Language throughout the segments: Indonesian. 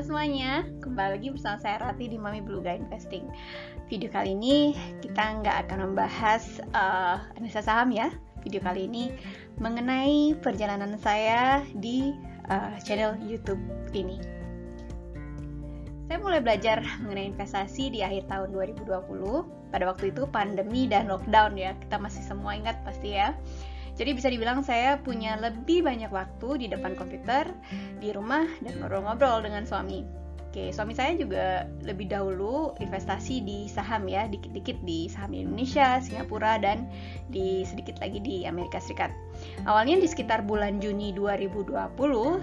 semuanya, kembali lagi bersama saya Rati di Mami Beluga Investing. Video kali ini kita nggak akan membahas uh, analisa saham ya. Video kali ini mengenai perjalanan saya di uh, channel YouTube ini. Saya mulai belajar mengenai investasi di akhir tahun 2020. Pada waktu itu pandemi dan lockdown ya, kita masih semua ingat pasti ya. Jadi bisa dibilang saya punya lebih banyak waktu di depan komputer, di rumah, dan ngobrol-ngobrol dengan suami. Oke, suami saya juga lebih dahulu investasi di saham ya, dikit-dikit di saham Indonesia, Singapura, dan di sedikit lagi di Amerika Serikat. Awalnya di sekitar bulan Juni 2020,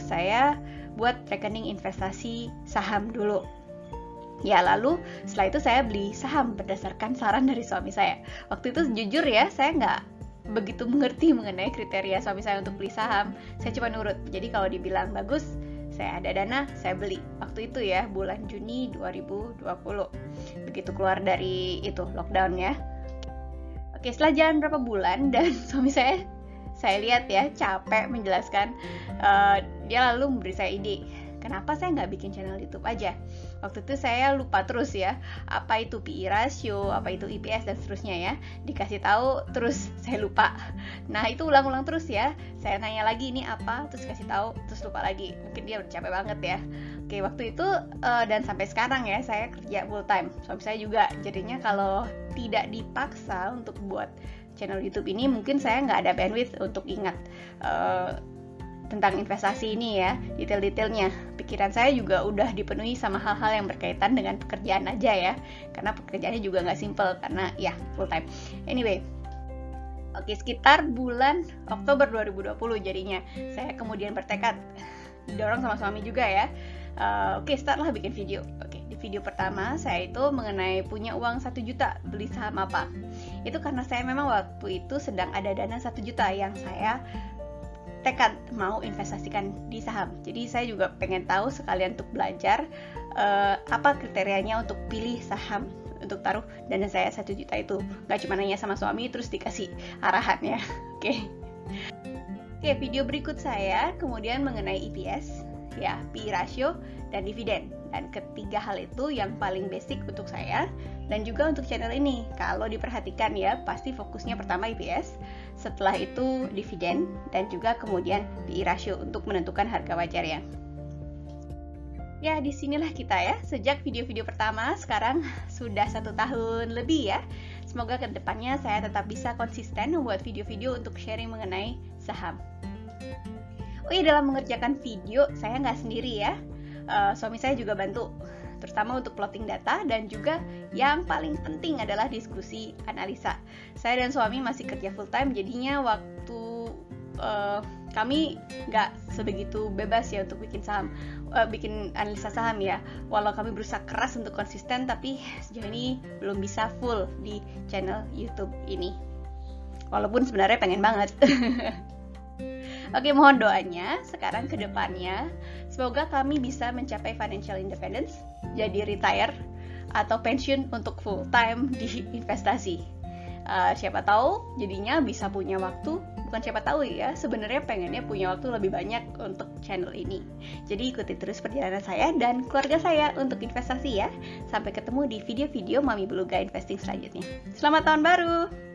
saya buat rekening investasi saham dulu. Ya lalu setelah itu saya beli saham berdasarkan saran dari suami saya. Waktu itu jujur ya, saya nggak begitu mengerti mengenai kriteria suami saya untuk beli saham saya cuma nurut. Jadi kalau dibilang bagus saya ada dana saya beli. Waktu itu ya bulan Juni 2020 begitu keluar dari itu lockdown ya. Oke setelah jalan berapa bulan dan suami saya saya lihat ya capek menjelaskan uh, dia lalu memberi saya ide kenapa saya nggak bikin channel YouTube aja? Waktu itu saya lupa terus ya apa itu PI ratio apa itu IPS dan seterusnya ya. Dikasih tahu terus saya lupa. Nah itu ulang-ulang terus ya. Saya nanya lagi ini apa? Terus kasih tahu terus lupa lagi. Mungkin dia udah capek banget ya. Oke waktu itu uh, dan sampai sekarang ya saya kerja full time. Suami saya juga. Jadinya kalau tidak dipaksa untuk buat channel YouTube ini mungkin saya nggak ada bandwidth untuk ingat uh, tentang investasi ini ya, detail-detailnya. Pikiran saya juga udah dipenuhi sama hal-hal yang berkaitan dengan pekerjaan aja ya, karena pekerjaannya juga nggak simple karena ya full time. Anyway, oke sekitar bulan Oktober 2020 jadinya saya kemudian bertekad didorong sama suami juga ya. Uh, oke start lah bikin video. Oke di video pertama saya itu mengenai punya uang satu juta beli saham apa. Itu karena saya memang waktu itu sedang ada dana satu juta yang saya tekad mau investasikan di saham. Jadi saya juga pengen tahu sekalian untuk belajar uh, apa kriterianya untuk pilih saham untuk taruh dana saya satu juta itu. Gak cuma nanya sama suami terus dikasih arahan ya. Oke. Okay. Oke, okay, video berikut saya kemudian mengenai EPS, ya, PE ratio dan dividen. Dan ketiga hal itu yang paling basic untuk saya dan juga untuk channel ini. Kalau diperhatikan ya, pasti fokusnya pertama EPS, setelah itu dividen dan juga kemudian PI ratio untuk menentukan harga wajar ya. Ya, di sinilah kita ya. Sejak video-video pertama, sekarang sudah satu tahun lebih ya. Semoga ke depannya saya tetap bisa konsisten membuat video-video untuk sharing mengenai saham. Oh iya, dalam mengerjakan video, saya nggak sendiri ya. Uh, suami saya juga bantu terutama untuk plotting data dan juga yang paling penting adalah diskusi analisa. Saya dan suami masih kerja full time, jadinya waktu uh, kami nggak sebegitu bebas ya untuk bikin saham, uh, bikin analisa saham ya. Walau kami berusaha keras untuk konsisten, tapi sejauh ini belum bisa full di channel YouTube ini. Walaupun sebenarnya pengen banget. Oke, mohon doanya sekarang ke depannya. Semoga kami bisa mencapai financial independence, jadi retire atau pensiun untuk full time di investasi. Uh, siapa tahu jadinya bisa punya waktu bukan siapa tahu ya sebenarnya pengennya punya waktu lebih banyak untuk channel ini jadi ikuti terus perjalanan saya dan keluarga saya untuk investasi ya sampai ketemu di video-video Mami Beluga Investing selanjutnya selamat tahun baru